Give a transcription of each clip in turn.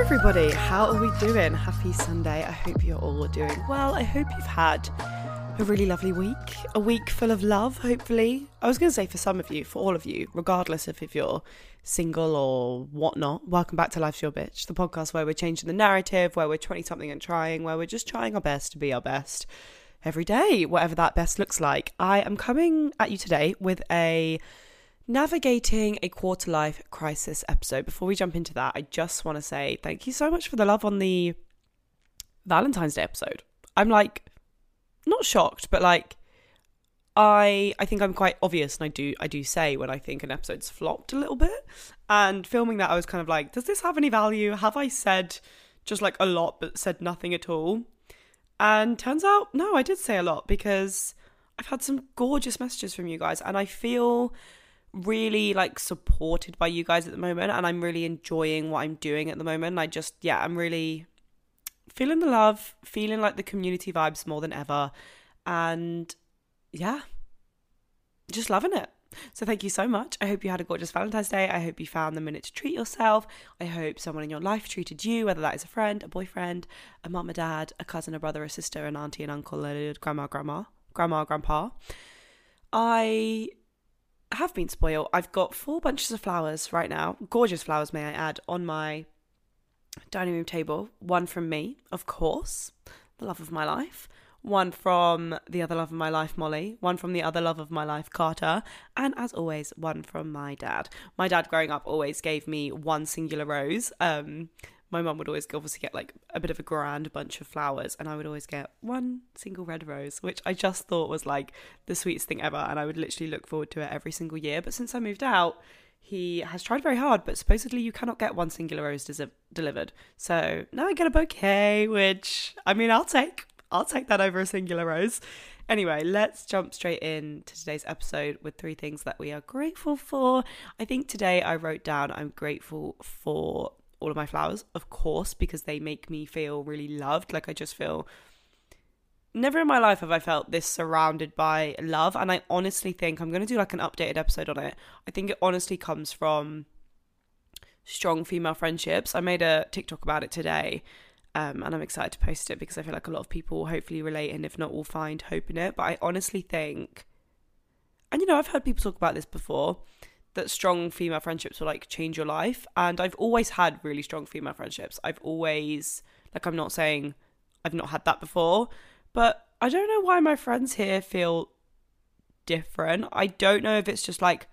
everybody. How are we doing? Happy Sunday. I hope you're all doing well. I hope you've had a really lovely week. A week full of love, hopefully. I was going to say for some of you, for all of you, regardless of if you're single or whatnot, welcome back to Life's Your Bitch, the podcast where we're changing the narrative, where we're 20 something and trying, where we're just trying our best to be our best every day, whatever that best looks like. I am coming at you today with a navigating a quarter life crisis episode. Before we jump into that, I just want to say thank you so much for the love on the Valentine's Day episode. I'm like not shocked, but like I I think I'm quite obvious and I do I do say when I think an episode's flopped a little bit. And filming that I was kind of like, does this have any value? Have I said just like a lot but said nothing at all? And turns out no, I did say a lot because I've had some gorgeous messages from you guys and I feel really like supported by you guys at the moment and I'm really enjoying what I'm doing at the moment. I just yeah, I'm really feeling the love, feeling like the community vibes more than ever and yeah, just loving it. So thank you so much. I hope you had a gorgeous Valentine's Day. I hope you found the minute to treat yourself. I hope someone in your life treated you, whether that is a friend, a boyfriend, a mum, a dad, a cousin, a brother, a sister, an auntie, an uncle, a grandma, grandma, grandma, grandpa. I have been spoiled. I've got four bunches of flowers right now, gorgeous flowers, may I add, on my dining room table. One from me, of course, the love of my life. One from the other love of my life, Molly. One from the other love of my life, Carter. And as always, one from my dad. My dad, growing up, always gave me one singular rose. Um, my mum would always obviously get like a bit of a grand bunch of flowers and I would always get one single red rose, which I just thought was like the sweetest thing ever and I would literally look forward to it every single year. But since I moved out, he has tried very hard, but supposedly you cannot get one singular rose des- delivered. So now I get a bouquet, which I mean, I'll take. I'll take that over a singular rose. Anyway, let's jump straight in to today's episode with three things that we are grateful for. I think today I wrote down I'm grateful for all of my flowers, of course, because they make me feel really loved. Like I just feel never in my life have I felt this surrounded by love. And I honestly think I'm going to do like an updated episode on it. I think it honestly comes from strong female friendships. I made a TikTok about it today. Um, and I'm excited to post it because I feel like a lot of people will hopefully relate and if not will find hope in it. But I honestly think, and you know, I've heard people talk about this before that strong female friendships will like change your life. And I've always had really strong female friendships. I've always, like, I'm not saying I've not had that before, but I don't know why my friends here feel different. I don't know if it's just like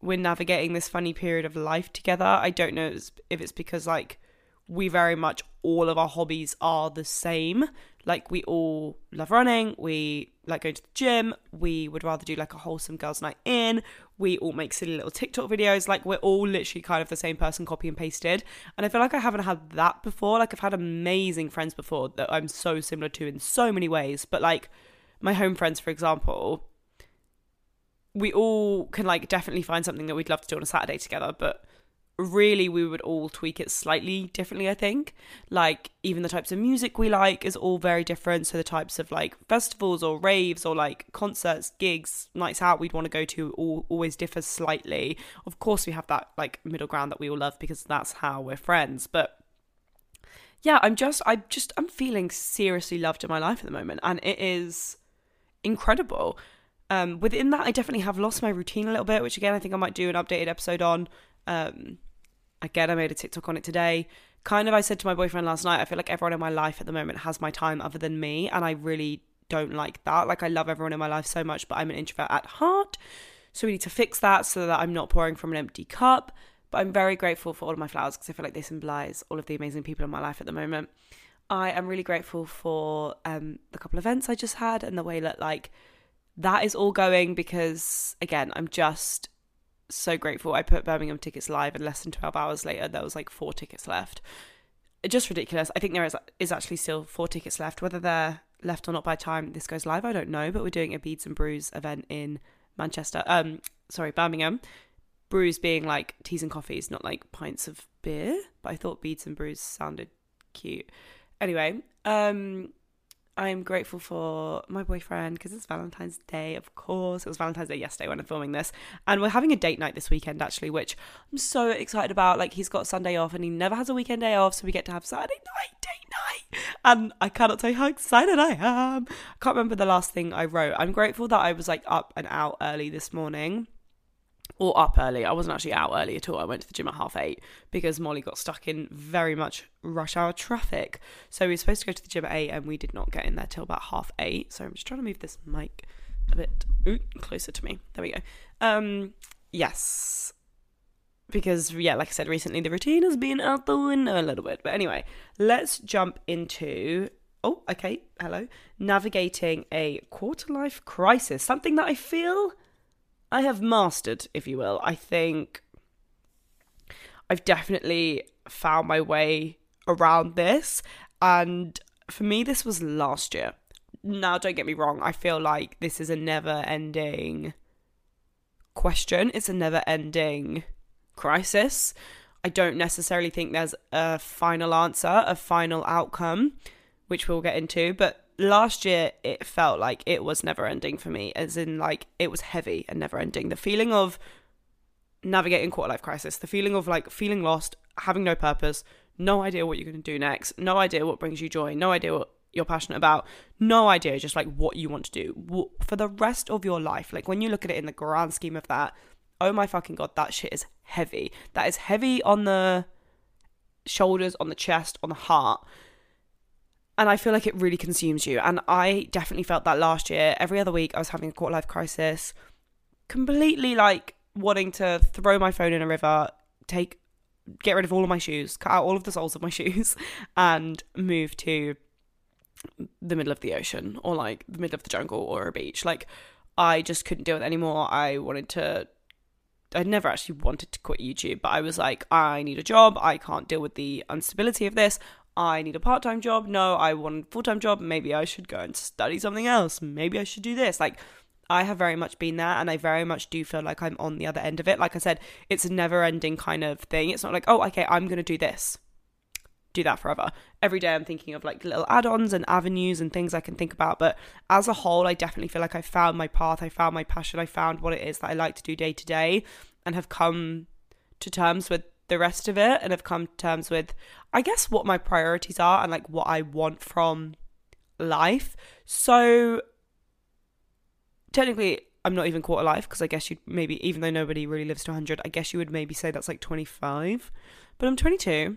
we're navigating this funny period of life together. I don't know if it's because like we very much all of our hobbies are the same. Like we all love running, we like going to the gym, we would rather do like a wholesome girls' night in, we all make silly little TikTok videos. Like we're all literally kind of the same person, copy and pasted. And I feel like I haven't had that before. Like I've had amazing friends before that I'm so similar to in so many ways. But like my home friends, for example, we all can like definitely find something that we'd love to do on a Saturday together, but really we would all tweak it slightly differently i think. Like even the types of music we like is all very different. So the types of like festivals or raves or like concerts gigs nights out we'd want to go to all always differs slightly. Of course we have that like middle ground that we all love because that's how we're friends. But yeah i'm just i just i'm feeling seriously loved in my life at the moment and it is incredible. Um within that i definitely have lost my routine a little bit which again i think i might do an updated episode on um again, I made a TikTok on it today. Kind of, I said to my boyfriend last night, I feel like everyone in my life at the moment has my time other than me, and I really don't like that. Like, I love everyone in my life so much, but I'm an introvert at heart. So we need to fix that so that I'm not pouring from an empty cup. But I'm very grateful for all of my flowers because I feel like they symbolize all of the amazing people in my life at the moment. I am really grateful for um, the couple events I just had and the way that like that is all going because again, I'm just so grateful. I put Birmingham tickets live, and less than 12 hours later, there was like four tickets left. Just ridiculous. I think there is is actually still four tickets left. Whether they're left or not by time this goes live, I don't know. But we're doing a Beads and Brews event in Manchester. Um, sorry, Birmingham. Brews being like teas and coffees, not like pints of beer. But I thought Beads and Brews sounded cute. Anyway, um, I'm grateful for my boyfriend because it's Valentine's Day, of course. It was Valentine's Day yesterday when I'm filming this. And we're having a date night this weekend, actually, which I'm so excited about. Like, he's got Sunday off and he never has a weekend day off. So we get to have Saturday night, date night. And I cannot tell you how excited I am. I can't remember the last thing I wrote. I'm grateful that I was like up and out early this morning or up early. I wasn't actually out early at all. I went to the gym at half eight because Molly got stuck in very much rush hour traffic. So we were supposed to go to the gym at eight and we did not get in there till about half eight. So I'm just trying to move this mic a bit ooh, closer to me. There we go. Um, yes. Because, yeah, like I said, recently the routine has been out the window a little bit. But anyway, let's jump into oh, okay, hello. Navigating a quarter life crisis, something that I feel I have mastered, if you will. I think I've definitely found my way around this. And for me, this was last year. Now, don't get me wrong, I feel like this is a never ending question, it's a never ending crisis. I don't necessarily think there's a final answer, a final outcome, which we'll get into, but last year it felt like it was never ending for me as in like it was heavy and never ending. The feeling of navigating quarter life crisis the feeling of like feeling lost having no purpose no idea what you're going to do next no idea what brings you joy no idea what you're passionate about no idea just like what you want to do. For the rest of your life like when you look at it in the grand scheme of that oh my fucking god that shit is heavy. That is heavy on the shoulders on the chest on the heart and I feel like it really consumes you. And I definitely felt that last year. Every other week, I was having a quarter life crisis, completely like wanting to throw my phone in a river, take, get rid of all of my shoes, cut out all of the soles of my shoes, and move to the middle of the ocean or like the middle of the jungle or a beach. Like, I just couldn't do it anymore. I wanted to. I'd never actually wanted to quit YouTube, but I was like, I need a job. I can't deal with the instability of this. I need a part time job. No, I want a full time job. Maybe I should go and study something else. Maybe I should do this. Like, I have very much been there and I very much do feel like I'm on the other end of it. Like I said, it's a never ending kind of thing. It's not like, oh, okay, I'm going to do this, do that forever. Every day I'm thinking of like little add ons and avenues and things I can think about. But as a whole, I definitely feel like I found my path. I found my passion. I found what it is that I like to do day to day and have come to terms with the rest of it and have come to terms with, I guess, what my priorities are and like what I want from life. So technically, I'm not even quarter life because I guess you'd maybe, even though nobody really lives to 100, I guess you would maybe say that's like 25. But I'm 22,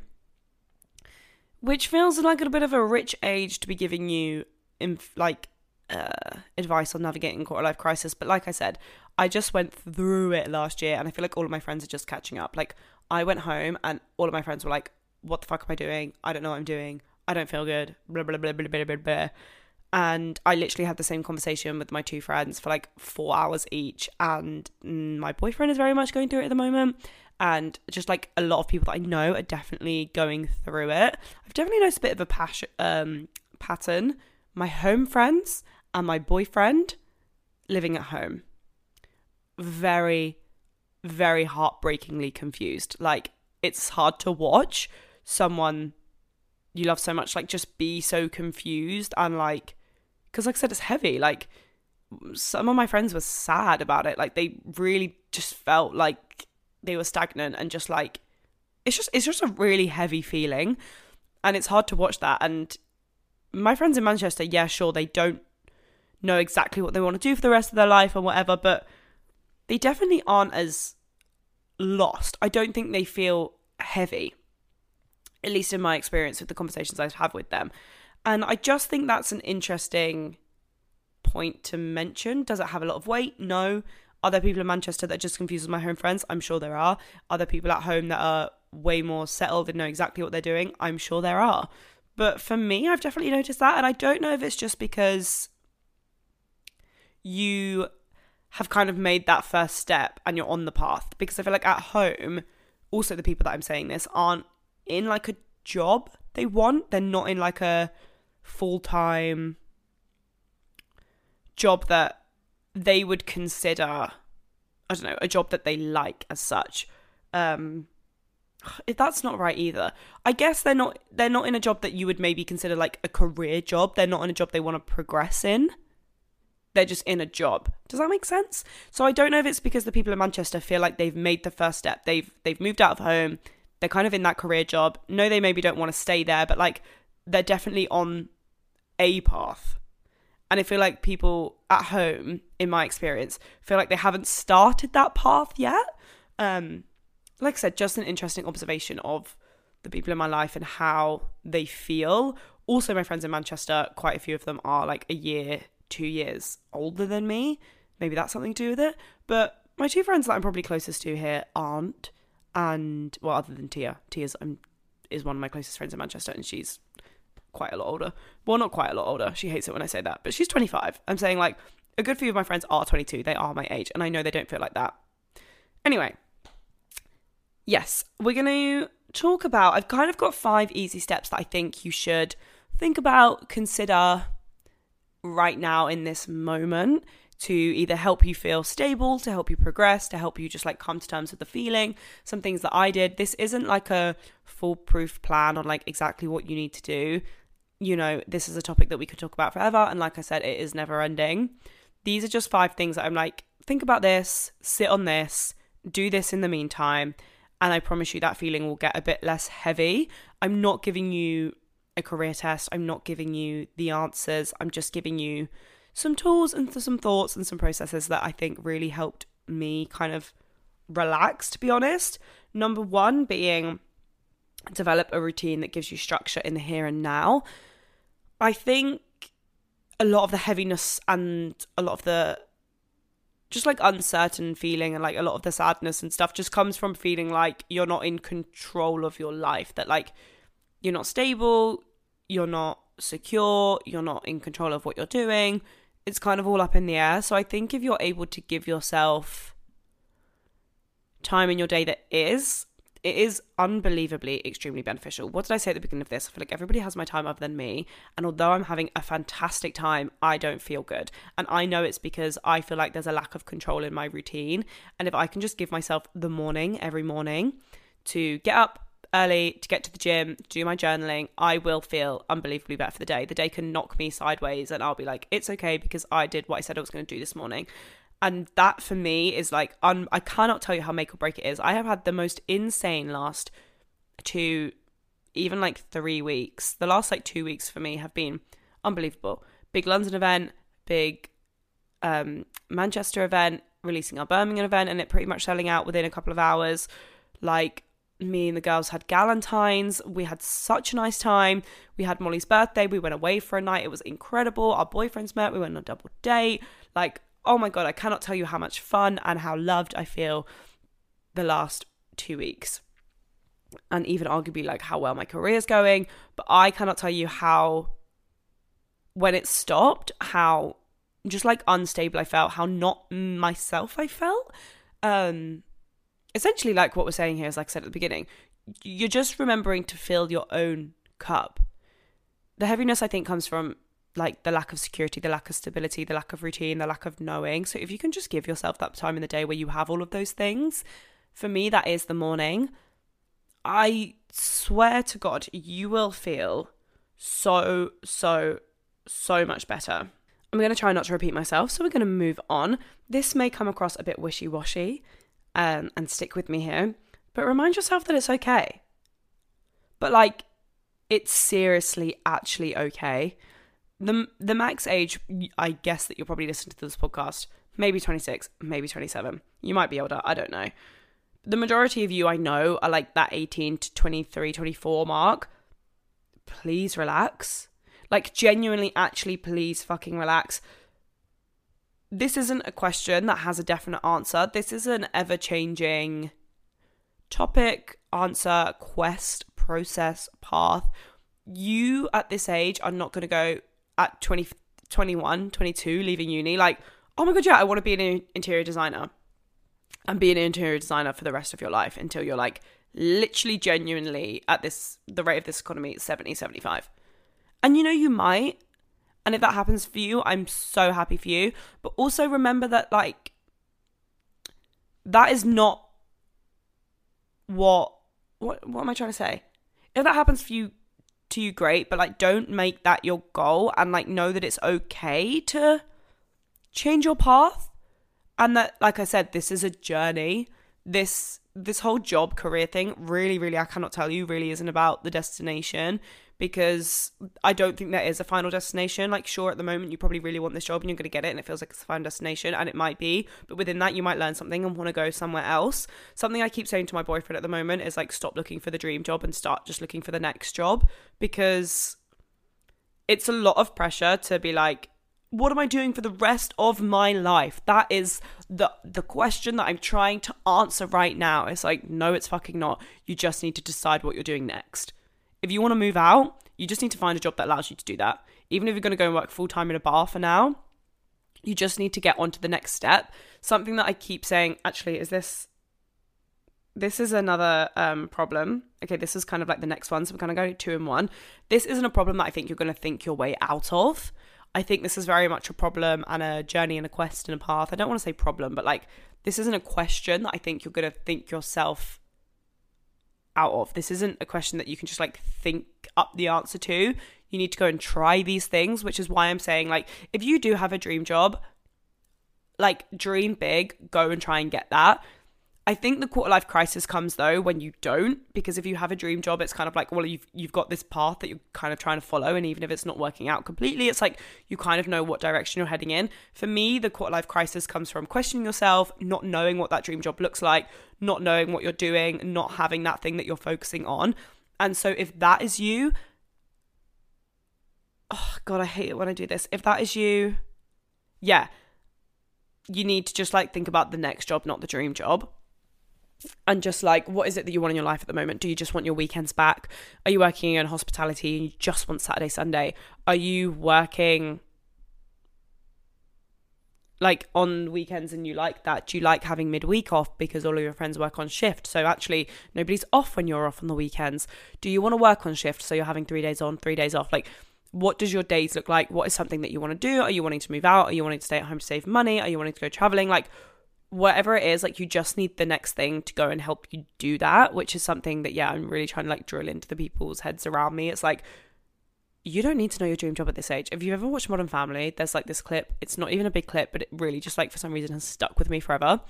which feels like a bit of a rich age to be giving you, inf- like, uh, advice on navigating quarter life crisis. But like I said, I just went through it last year and I feel like all of my friends are just catching up. Like, I went home and all of my friends were like, what the fuck am I doing? I don't know what I'm doing. I don't feel good. Blah, blah, blah, blah, blah, blah, blah. And I literally had the same conversation with my two friends for like four hours each. And my boyfriend is very much going through it at the moment. And just like a lot of people that I know are definitely going through it. I've definitely noticed a bit of a passion, um, pattern. My home friends and my boyfriend living at home. Very, very heartbreakingly confused. Like it's hard to watch someone you love so much like just be so confused and like because like I said it's heavy. Like some of my friends were sad about it. Like they really just felt like they were stagnant and just like it's just it's just a really heavy feeling and it's hard to watch that and my friends in Manchester, yeah, sure, they don't know exactly what they want to do for the rest of their life and whatever, but they definitely aren't as lost. I don't think they feel heavy, at least in my experience with the conversations I've had with them. And I just think that's an interesting point to mention. Does it have a lot of weight? No. Are there people in Manchester that just confused my home friends? I'm sure there are. Are there people at home that are way more settled and know exactly what they're doing? I'm sure there are. But for me, I've definitely noticed that. And I don't know if it's just because you have kind of made that first step and you're on the path because I feel like at home, also the people that I'm saying this aren't in like a job they want. They're not in like a full time job that they would consider, I don't know, a job that they like as such. Um, that's not right either. I guess they're not they're not in a job that you would maybe consider like a career job. They're not in a job they want to progress in. They're just in a job. Does that make sense? So I don't know if it's because the people in Manchester feel like they've made the first step. They've they've moved out of home. They're kind of in that career job. No, they maybe don't want to stay there, but like they're definitely on a path. And I feel like people at home, in my experience, feel like they haven't started that path yet. Um, like I said, just an interesting observation of the people in my life and how they feel. Also, my friends in Manchester, quite a few of them are like a year, two years older than me. Maybe that's something to do with it. But my two friends that I'm probably closest to here aren't. And, well, other than Tia, Tia's um, is one of my closest friends in Manchester, and she's quite a lot older. Well, not quite a lot older. She hates it when I say that, but she's 25. I'm saying, like, a good few of my friends are 22. They are my age, and I know they don't feel like that. Anyway, yes, we're going to talk about. I've kind of got five easy steps that I think you should think about, consider right now in this moment to either help you feel stable, to help you progress, to help you just like come to terms with the feeling. Some things that I did. This isn't like a foolproof plan on like exactly what you need to do. You know, this is a topic that we could talk about forever. And like I said, it is never ending. These are just five things that I'm like, think about this, sit on this, do this in the meantime and I promise you that feeling will get a bit less heavy. I'm not giving you a career test, I'm not giving you the answers, I'm just giving you some tools and some thoughts and some processes that I think really helped me kind of relax, to be honest. Number one being develop a routine that gives you structure in the here and now. I think a lot of the heaviness and a lot of the just like uncertain feeling and like a lot of the sadness and stuff just comes from feeling like you're not in control of your life that like you're not stable you're not secure you're not in control of what you're doing it's kind of all up in the air so i think if you're able to give yourself time in your day that is it is unbelievably extremely beneficial. What did I say at the beginning of this? I feel like everybody has my time other than me. And although I'm having a fantastic time, I don't feel good. And I know it's because I feel like there's a lack of control in my routine. And if I can just give myself the morning every morning to get up early, to get to the gym, do my journaling, I will feel unbelievably better for the day. The day can knock me sideways and I'll be like, it's okay because I did what I said I was going to do this morning and that for me is like un- I cannot tell you how make or break it is. I have had the most insane last two, even like three weeks. The last like two weeks for me have been unbelievable. Big London event, big um, Manchester event, releasing our Birmingham event, and it pretty much selling out within a couple of hours. Like me and the girls had Galentine's. We had such a nice time. We had Molly's birthday. We went away for a night. It was incredible. Our boyfriends met. We went on a double date. Like oh my God, I cannot tell you how much fun and how loved I feel the last two weeks. And even arguably like how well my career is going. But I cannot tell you how, when it stopped, how just like unstable I felt, how not myself I felt. Um, essentially, like what we're saying here is like I said at the beginning, you're just remembering to fill your own cup. The heaviness I think comes from like the lack of security, the lack of stability, the lack of routine, the lack of knowing. So if you can just give yourself that time in the day where you have all of those things, for me, that is the morning. I swear to God, you will feel so, so, so much better. I'm going to try not to repeat myself, so we're going to move on. This may come across a bit wishy washy, um, and stick with me here, but remind yourself that it's okay. But like, it's seriously actually okay. The the max age I guess that you're probably listening to this podcast maybe 26 maybe 27 you might be older I don't know. The majority of you I know are like that 18 to 23 24 mark. Please relax. Like genuinely actually please fucking relax this isn't a question that has a definite answer this is an ever changing topic answer quest process path you at this age are not going to go at 20, 21, 22, leaving uni, like, oh my God, yeah, I want to be an interior designer and be an interior designer for the rest of your life until you're like literally genuinely at this, the rate of this economy, 70, 75. And you know, you might. And if that happens for you, I'm so happy for you. But also remember that, like, that is not what what what am I trying to say? If that happens for you to you great, but like don't make that your goal and like know that it's okay to change your path and that like I said this is a journey. This this whole job career thing really really I cannot tell you really isn't about the destination because I don't think there is a final destination. Like, sure, at the moment, you probably really want this job and you're going to get it, and it feels like it's a final destination, and it might be. But within that, you might learn something and want to go somewhere else. Something I keep saying to my boyfriend at the moment is like, stop looking for the dream job and start just looking for the next job because it's a lot of pressure to be like, what am I doing for the rest of my life? That is the the question that I'm trying to answer right now. It's like, no, it's fucking not. You just need to decide what you're doing next. If you want to move out, you just need to find a job that allows you to do that. Even if you're going to go and work full time in a bar for now, you just need to get on to the next step. Something that I keep saying, actually, is this this is another um, problem. Okay, this is kind of like the next one. So we're going to go two in one. This isn't a problem that I think you're going to think your way out of. I think this is very much a problem and a journey and a quest and a path. I don't want to say problem, but like this isn't a question that I think you're going to think yourself out of. This isn't a question that you can just like think up the answer to. You need to go and try these things, which is why I'm saying, like, if you do have a dream job, like, dream big, go and try and get that. I think the quarter life crisis comes though when you don't, because if you have a dream job, it's kind of like, well, you've you've got this path that you're kind of trying to follow, and even if it's not working out completely, it's like you kind of know what direction you're heading in. For me, the quarter life crisis comes from questioning yourself, not knowing what that dream job looks like, not knowing what you're doing, not having that thing that you're focusing on. And so if that is you, oh god, I hate it when I do this. If that is you, yeah, you need to just like think about the next job, not the dream job and just like what is it that you want in your life at the moment? Do you just want your weekends back? Are you working in hospitality and you just want saturday sunday? Are you working like on weekends and you like that? Do you like having midweek off because all of your friends work on shift? So actually nobody's off when you're off on the weekends. Do you want to work on shift? So you're having 3 days on 3 days off. Like what does your days look like? What is something that you want to do? Are you wanting to move out? Are you wanting to stay at home to save money? Are you wanting to go traveling? Like whatever it is, like you just need the next thing to go and help you do that, which is something that, yeah, I'm really trying to like drill into the people's heads around me. It's like, you don't need to know your dream job at this age. If you ever watched Modern Family, there's like this clip. It's not even a big clip, but it really just like for some reason has stuck with me forever.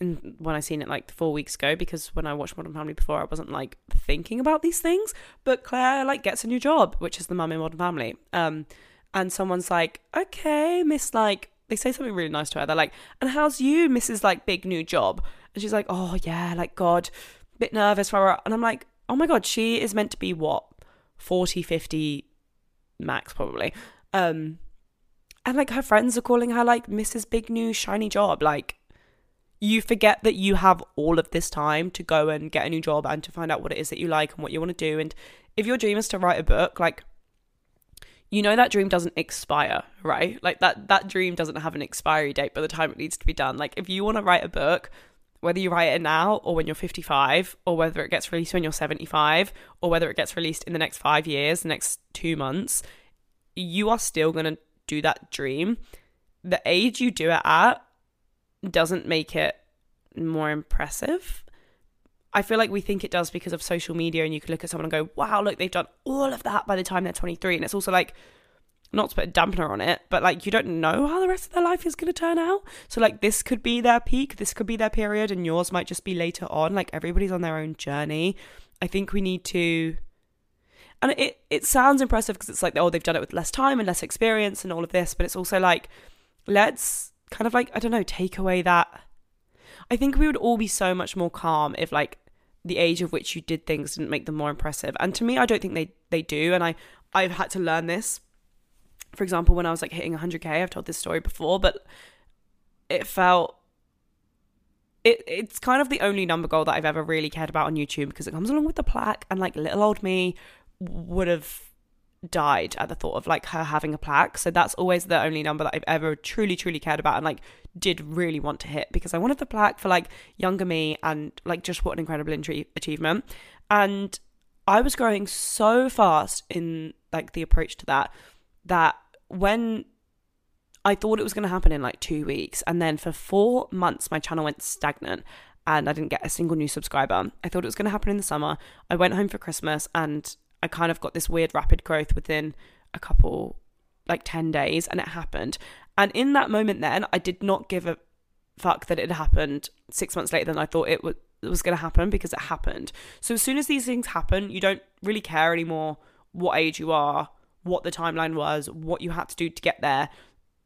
And when I seen it like four weeks ago, because when I watched Modern Family before, I wasn't like thinking about these things. But Claire like gets a new job, which is the mum in Modern Family. Um, and someone's like, okay, Miss like they say something really nice to her. They're like, "And how's you, Mrs. Like big new job?" And she's like, "Oh yeah, like God, bit nervous for her." And I'm like, "Oh my God, she is meant to be what 40, 50 max probably." Um, and like her friends are calling her like Mrs. Big New Shiny Job. Like, you forget that you have all of this time to go and get a new job and to find out what it is that you like and what you want to do. And if your dream is to write a book, like you know that dream doesn't expire, right? Like that that dream doesn't have an expiry date by the time it needs to be done. Like if you want to write a book, whether you write it now or when you're 55 or whether it gets released when you're 75 or whether it gets released in the next 5 years, the next 2 months, you are still going to do that dream. The age you do it at doesn't make it more impressive. I feel like we think it does because of social media, and you can look at someone and go, wow, look, they've done all of that by the time they're 23. And it's also like, not to put a dampener on it, but like you don't know how the rest of their life is going to turn out. So, like, this could be their peak, this could be their period, and yours might just be later on. Like, everybody's on their own journey. I think we need to. And it, it sounds impressive because it's like, oh, they've done it with less time and less experience and all of this, but it's also like, let's kind of like, I don't know, take away that. I think we would all be so much more calm if, like, the age of which you did things didn't make them more impressive. And to me, I don't think they they do. And I I've had to learn this. For example, when I was like hitting 100k, I've told this story before, but it felt it it's kind of the only number goal that I've ever really cared about on YouTube because it comes along with the plaque and like little old me would have died at the thought of like her having a plaque. So that's always the only number that I've ever truly, truly cared about and like did really want to hit because I wanted the plaque for like younger me and like just what an incredible achievement. And I was growing so fast in like the approach to that that when I thought it was going to happen in like two weeks, and then for four months my channel went stagnant. and I didn't get a single new subscriber. I thought it was going to happen in the summer. I went home for Christmas and I kind of got this weird rapid growth within a couple, like 10 days, and it happened. And in that moment, then I did not give a fuck that it happened six months later than I thought it was, was going to happen because it happened. So as soon as these things happen, you don't really care anymore what age you are, what the timeline was, what you had to do to get there.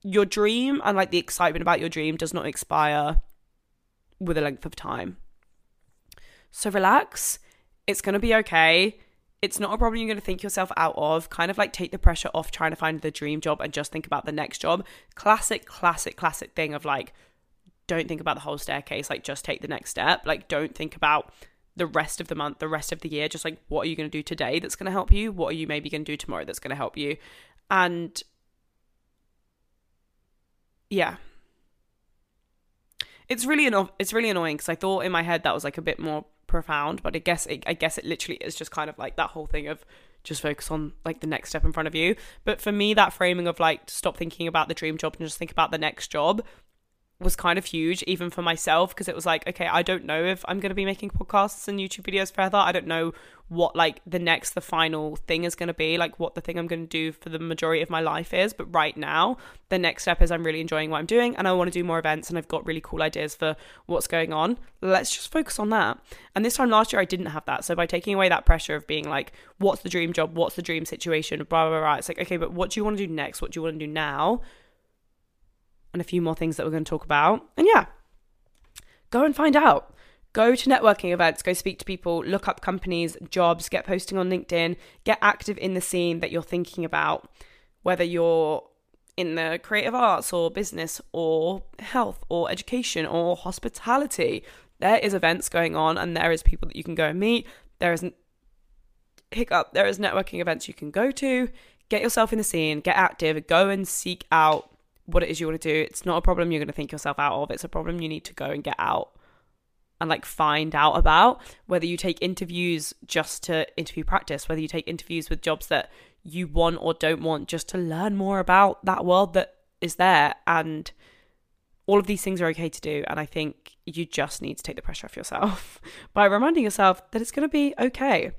Your dream and like the excitement about your dream does not expire with a length of time. So relax. It's going to be okay. It's not a problem you're going to think yourself out of. Kind of like take the pressure off trying to find the dream job and just think about the next job. Classic, classic, classic thing of like, don't think about the whole staircase. Like, just take the next step. Like, don't think about the rest of the month, the rest of the year. Just like, what are you going to do today that's going to help you? What are you maybe going to do tomorrow that's going to help you? And yeah, it's really anno- it's really annoying because I thought in my head that was like a bit more profound, but I guess it, I guess it literally is just kind of like that whole thing of just focus on like the next step in front of you. But for me, that framing of like stop thinking about the dream job and just think about the next job was kind of huge even for myself because it was like okay i don't know if i'm going to be making podcasts and youtube videos forever. I don't know what like the next the final thing is going to be like what the thing i'm going to do for the majority of my life is. But right now the next step is i'm really enjoying what i'm doing and i want to do more events and i've got really cool ideas for what's going on. Let's just focus on that. And this time last year i didn't have that. So by taking away that pressure of being like what's the dream job? What's the dream situation? Blah blah blah it's like okay but what do you want to do next? What do you want to do now and a few more things that we're going to talk about. And yeah, go and find out. Go to networking events, go speak to people, look up companies, jobs, get posting on LinkedIn, get active in the scene that you're thinking about, whether you're in the creative arts or business or health or education or hospitality. There is events going on and there is people that you can go and meet. There is a hiccup, there is networking events you can go to. Get yourself in the scene, get active, go and seek out what it is you want to do. It's not a problem you're going to think yourself out of. It's a problem you need to go and get out and like find out about. Whether you take interviews just to interview practice, whether you take interviews with jobs that you want or don't want, just to learn more about that world that is there. And all of these things are okay to do. And I think you just need to take the pressure off yourself by reminding yourself that it's going to be okay.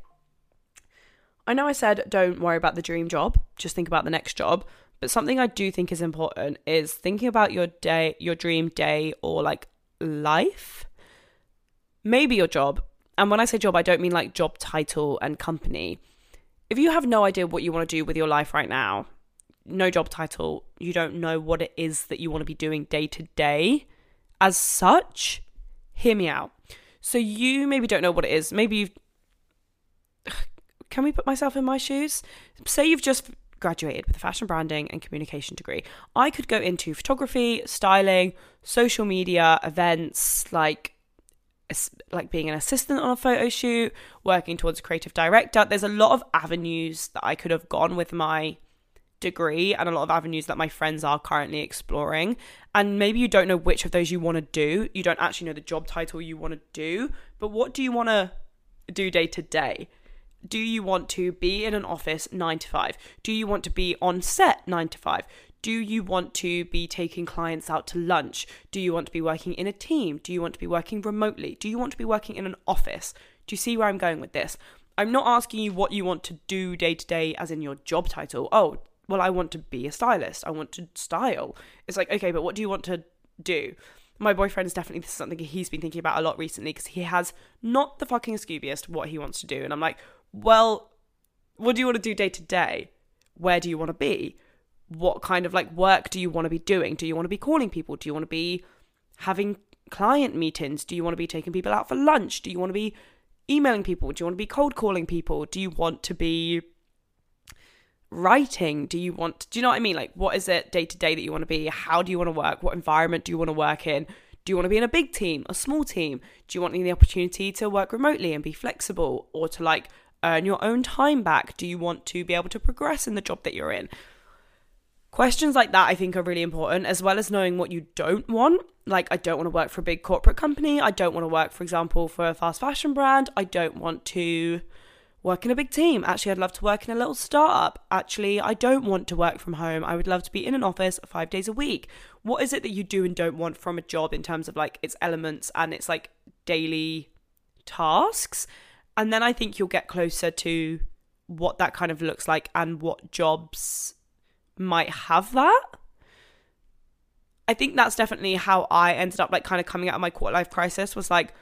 I know I said don't worry about the dream job, just think about the next job. But something I do think is important is thinking about your day, your dream day or like life. Maybe your job. And when I say job, I don't mean like job title and company. If you have no idea what you want to do with your life right now, no job title, you don't know what it is that you want to be doing day to day, as such, hear me out. So you maybe don't know what it is. Maybe you've. Can we put myself in my shoes? Say you've just graduated with a fashion branding and communication degree. I could go into photography, styling, social media, events, like like being an assistant on a photo shoot, working towards a creative director. There's a lot of avenues that I could have gone with my degree and a lot of avenues that my friends are currently exploring. And maybe you don't know which of those you want to do. You don't actually know the job title you want to do, but what do you want to do day to day? Do you want to be in an office nine to five? Do you want to be on set nine to five? Do you want to be taking clients out to lunch? Do you want to be working in a team? Do you want to be working remotely? Do you want to be working in an office? Do you see where I'm going with this? I'm not asking you what you want to do day to day, as in your job title. Oh, well, I want to be a stylist. I want to style. It's like, okay, but what do you want to do? My boyfriend is definitely this is something he's been thinking about a lot recently because he has not the fucking Scoobiest what he wants to do. And I'm like, well, what do you want to do day to day? Where do you want to be? What kind of like work do you want to be doing? Do you want to be calling people? Do you want to be having client meetings? Do you want to be taking people out for lunch? Do you want to be emailing people? Do you want to be cold calling people? Do you want to be writing? Do you want, do you know what I mean? Like, what is it day to day that you want to be? How do you want to work? What environment do you want to work in? Do you want to be in a big team, a small team? Do you want the opportunity to work remotely and be flexible or to like earn your own time back? Do you want to be able to progress in the job that you're in? Questions like that I think are really important, as well as knowing what you don't want. Like, I don't want to work for a big corporate company. I don't want to work, for example, for a fast fashion brand. I don't want to work in a big team. Actually, I'd love to work in a little startup. Actually, I don't want to work from home. I would love to be in an office five days a week. What is it that you do and don't want from a job in terms of like its elements and its like daily tasks. And then I think you'll get closer to what that kind of looks like and what jobs might have that. I think that's definitely how I ended up like kind of coming out of my quarter life crisis was like,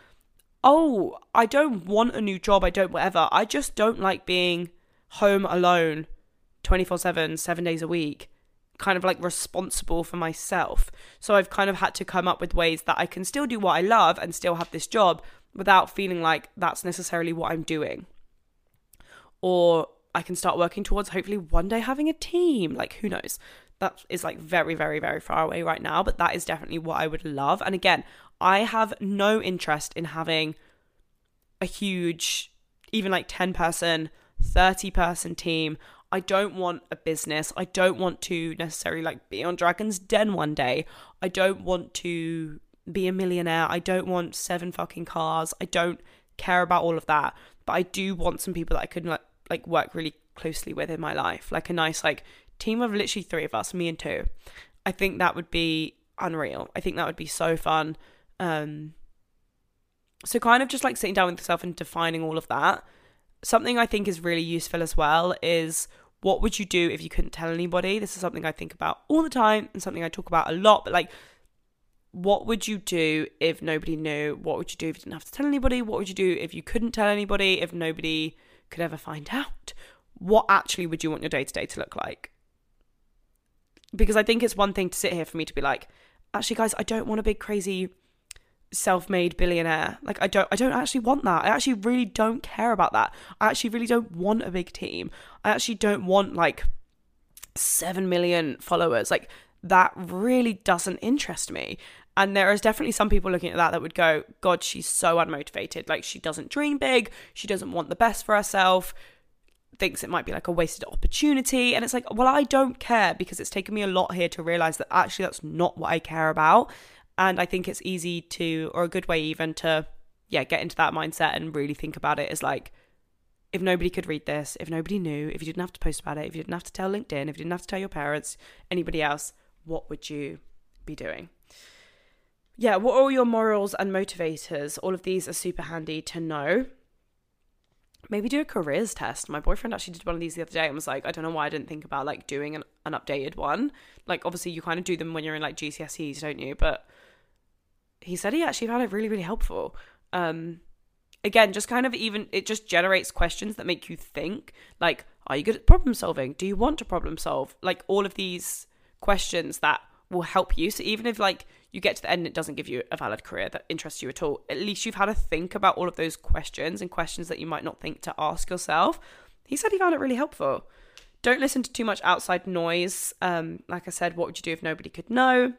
oh, I don't want a new job. I don't whatever. I just don't like being home alone 24 7, seven days a week, kind of like responsible for myself. So I've kind of had to come up with ways that I can still do what I love and still have this job without feeling like that's necessarily what I'm doing. Or I can start working towards hopefully one day having a team. Like, who knows? that is like very, very, very far away right now, but that is definitely what I would love. And again, I have no interest in having a huge, even like 10 person, 30 person team. I don't want a business. I don't want to necessarily like be on Dragon's Den one day. I don't want to be a millionaire. I don't want seven fucking cars. I don't care about all of that. But I do want some people that I could like, like work really closely with in my life. Like a nice like team of literally three of us, me and two. I think that would be unreal. I think that would be so fun. Um, so kind of just like sitting down with yourself and defining all of that. Something I think is really useful as well is what would you do if you couldn't tell anybody? This is something I think about all the time and something I talk about a lot, but like what would you do if nobody knew? What would you do if you didn't have to tell anybody? What would you do if you couldn't tell anybody? If nobody could ever find out? What actually would you want your day to day to look like? because I think it's one thing to sit here for me to be like, actually, guys, I don't want a big crazy self-made billionaire. Like I don't I don't actually want that. I actually really don't care about that. I actually really don't want a big team. I actually don't want like 7 million followers. Like that really doesn't interest me. And there is definitely some people looking at that that would go, God, she's so unmotivated. Like she doesn't dream big. She doesn't want the best for herself thinks it might be like a wasted opportunity. And it's like, well, I don't care because it's taken me a lot here to realize that actually that's not what I care about. And I think it's easy to, or a good way even to, yeah, get into that mindset and really think about it as like, if nobody could read this, if nobody knew, if you didn't have to post about it, if you didn't have to tell LinkedIn, if you didn't have to tell your parents, anybody else, what would you be doing? Yeah, what are all your morals and motivators? All of these are super handy to know maybe do a careers test. My boyfriend actually did one of these the other day and was like, I don't know why I didn't think about like doing an, an updated one. Like obviously you kind of do them when you're in like GCSEs, don't you? But he said he actually found it really, really helpful. Um again, just kind of even it just generates questions that make you think. Like, are you good at problem solving? Do you want to problem solve? Like all of these questions that will help you. So even if like you get to the end and it doesn't give you a valid career that interests you at all, at least you've had to think about all of those questions and questions that you might not think to ask yourself. He said he found it really helpful. Don't listen to too much outside noise. Um, like I said, what would you do if nobody could know?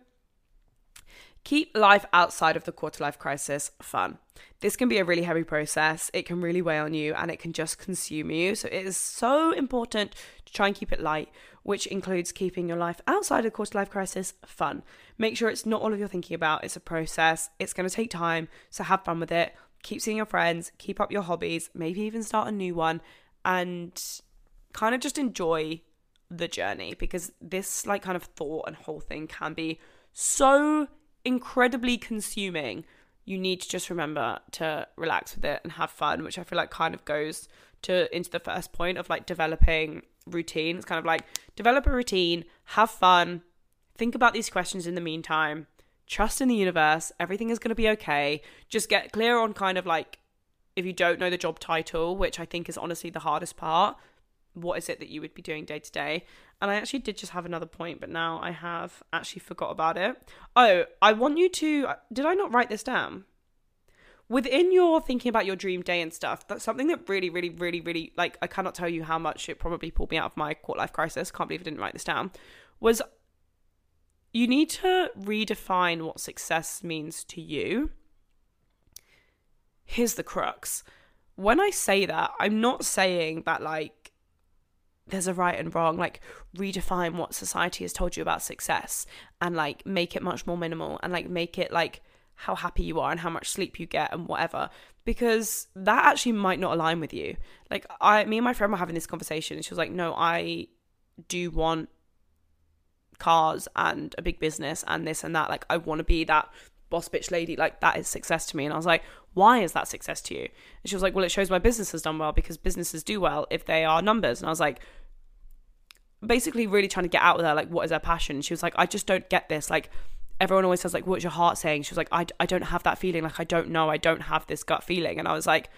Keep life outside of the quarter life crisis fun. This can be a really heavy process. It can really weigh on you and it can just consume you. So it is so important to try and keep it light, which includes keeping your life outside of the quarter life crisis fun. Make sure it's not all of you're thinking about, it's a process. It's going to take time. So have fun with it. Keep seeing your friends, keep up your hobbies, maybe even start a new one, and kind of just enjoy the journey because this, like, kind of thought and whole thing can be so incredibly consuming you need to just remember to relax with it and have fun, which I feel like kind of goes to into the first point of like developing routine. It's kind of like develop a routine, have fun, think about these questions in the meantime, trust in the universe, everything is going to be okay. Just get clear on kind of like if you don't know the job title, which I think is honestly the hardest part, what is it that you would be doing day to day? And I actually did just have another point, but now I have actually forgot about it. Oh, I want you to. Uh, did I not write this down? Within your thinking about your dream day and stuff, that's something that really, really, really, really, like, I cannot tell you how much it probably pulled me out of my quarter life crisis. Can't believe I didn't write this down. Was you need to redefine what success means to you. Here's the crux. When I say that, I'm not saying that, like, there's a right and wrong like redefine what society has told you about success and like make it much more minimal and like make it like how happy you are and how much sleep you get and whatever because that actually might not align with you like i me and my friend were having this conversation and she was like no i do want cars and a big business and this and that like i want to be that boss bitch lady, like that is success to me. And I was like, why is that success to you? And she was like, well, it shows my business has done well because businesses do well if they are numbers. And I was like, basically really trying to get out with her, like, what is her passion? she was like, I just don't get this. Like, everyone always says, like, what's your heart saying? She was like, I, I don't have that feeling. Like, I don't know. I don't have this gut feeling. And I was like,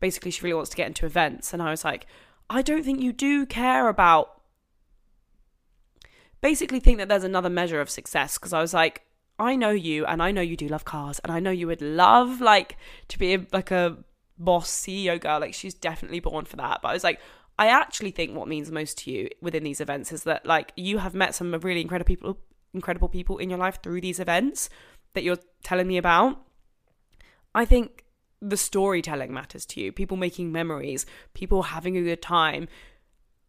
basically, she really wants to get into events. And I was like, I don't think you do care about basically think that there's another measure of success because I was like, I know you and I know you do love cars and I know you would love like to be a, like a boss CEO girl. Like she's definitely born for that. But I was like, I actually think what means most to you within these events is that like you have met some really incredible people, incredible people in your life through these events that you're telling me about. I think the storytelling matters to you. People making memories, people having a good time,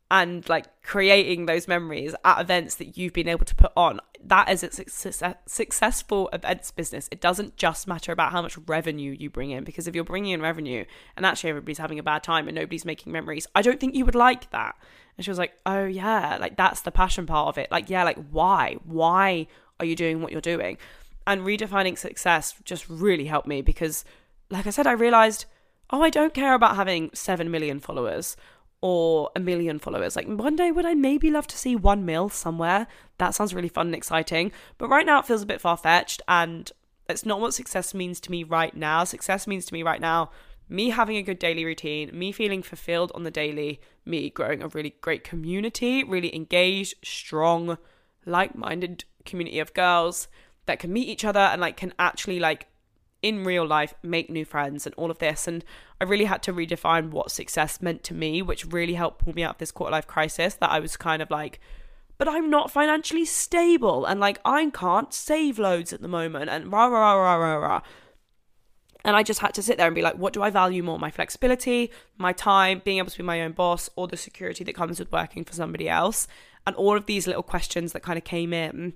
and like creating those memories at events that you've been able to put on that is a success- successful events business it doesn't just matter about how much revenue you bring in because if you're bringing in revenue and actually everybody's having a bad time and nobody's making memories i don't think you would like that and she was like oh yeah like that's the passion part of it like yeah like why why are you doing what you're doing and redefining success just really helped me because like i said i realized oh i don't care about having 7 million followers or a million followers. Like one day would I maybe love to see one mil somewhere? That sounds really fun and exciting. But right now it feels a bit far fetched and it's not what success means to me right now. Success means to me right now me having a good daily routine, me feeling fulfilled on the daily, me growing a really great community, really engaged, strong, like-minded community of girls that can meet each other and like can actually like in real life make new friends and all of this. And i really had to redefine what success meant to me which really helped pull me out of this quarter life crisis that i was kind of like but i'm not financially stable and like i can't save loads at the moment and rah rah rah rah rah and I just had to sit there and be like, what do I value more? My flexibility, my time, being able to be my own boss, or the security that comes with working for somebody else? And all of these little questions that kind of came in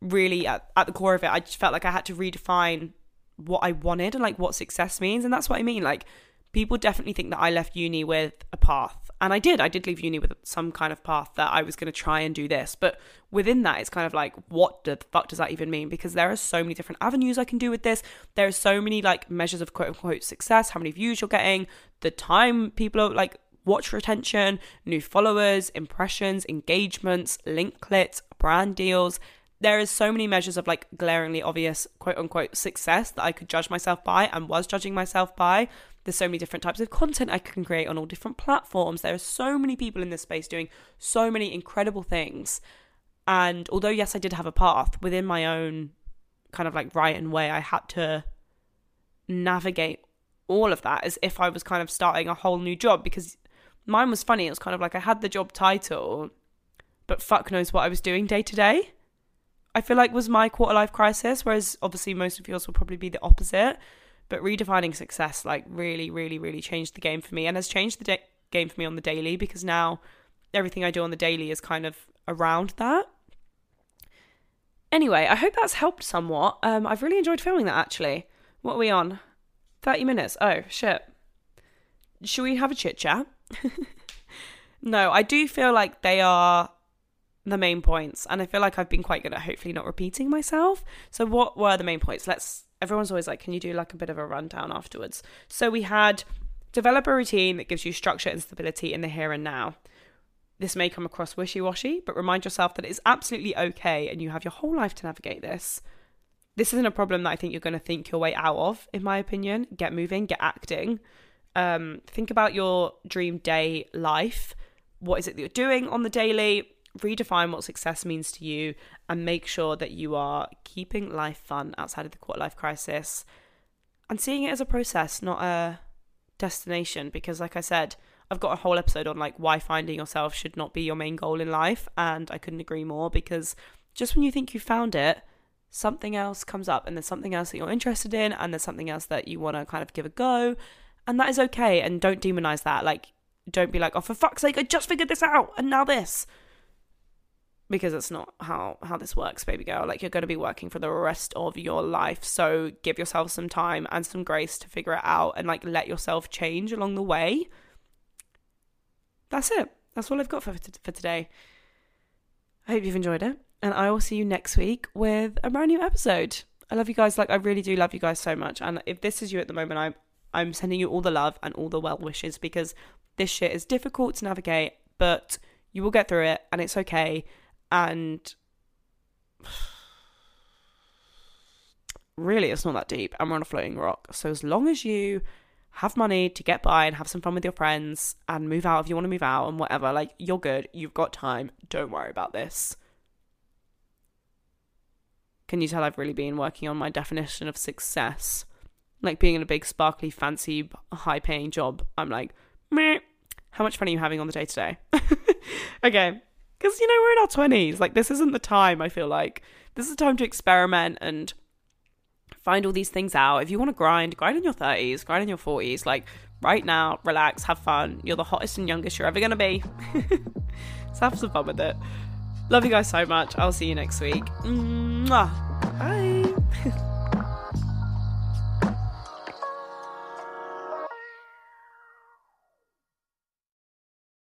really at, at the core of it, I just felt like I had to redefine what I wanted and like what success means. And that's what I mean. Like, people definitely think that I left uni with a path. And I did. I did leave uni with some kind of path that I was going to try and do this. But within that, it's kind of like, what the fuck does that even mean? Because there are so many different avenues I can do with this. There are so many like measures of quote unquote success, how many views you're getting, the time people are like watch retention, new followers, impressions, engagements, link clicks, brand deals, there is so many measures of like glaringly obvious quote unquote success that I could judge myself by and was judging myself by. There's so many different types of content I can create on all different platforms. There are so many people in this space doing so many incredible things. And although, yes, I did have a path within my own kind of like right and way, I had to navigate all of that as if I was kind of starting a whole new job because mine was funny. It was kind of like I had the job title, but fuck knows what I was doing day to day. I feel like was my quarter life crisis, whereas obviously most of yours will probably be the opposite. But redefining success, like, really, really, really changed the game for me and has changed the game for me on the daily because now everything I do on the daily is kind of around that. Anyway, I hope that's helped somewhat. Um, I've really enjoyed filming that actually. What are we on? 30 minutes. Oh, shit. Should we have a chit chat? no, I do feel like they are the main points. And I feel like I've been quite good at hopefully not repeating myself. So, what were the main points? Let's, everyone's always like, can you do like a bit of a rundown afterwards? So, we had develop a routine that gives you structure and stability in the here and now. This may come across wishy washy, but remind yourself that it's absolutely okay and you have your whole life to navigate this. This isn't a problem that I think you're going to think your way out of, in my opinion. Get moving, get acting. Um, think about your dream day life. What is it that you're doing on the daily? Redefine what success means to you and make sure that you are keeping life fun outside of the quarter life crisis and seeing it as a process, not a destination. Because, like I said, I've got a whole episode on like why finding yourself should not be your main goal in life, and I couldn't agree more. Because just when you think you found it, something else comes up, and there's something else that you're interested in, and there's something else that you want to kind of give a go, and that is okay. And don't demonize that. Like, don't be like, oh, for fuck's sake, I just figured this out, and now this because it's not how how this works baby girl like you're going to be working for the rest of your life so give yourself some time and some grace to figure it out and like let yourself change along the way that's it that's all i've got for for today i hope you've enjoyed it and i will see you next week with a brand new episode I love you guys. Like I really do love you guys so much. And if this is you at the moment, I'm I'm sending you all the love and all the well wishes because this shit is difficult to navigate, but you will get through it and it's okay. And really, it's not that deep. And we're on a floating rock. So as long as you have money to get by and have some fun with your friends and move out if you want to move out and whatever, like you're good. You've got time. Don't worry about this. Can you tell I've really been working on my definition of success? Like being in a big, sparkly, fancy, high paying job. I'm like, meh. How much fun are you having on the day today? okay. Because, you know, we're in our 20s. Like, this isn't the time, I feel like. This is the time to experiment and find all these things out. If you want to grind, grind in your 30s, grind in your 40s. Like, right now, relax, have fun. You're the hottest and youngest you're ever going to be. so have some fun with it. Love you guys so much. I'll see you next week. Mwah. Bye.